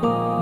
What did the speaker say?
Oh. you.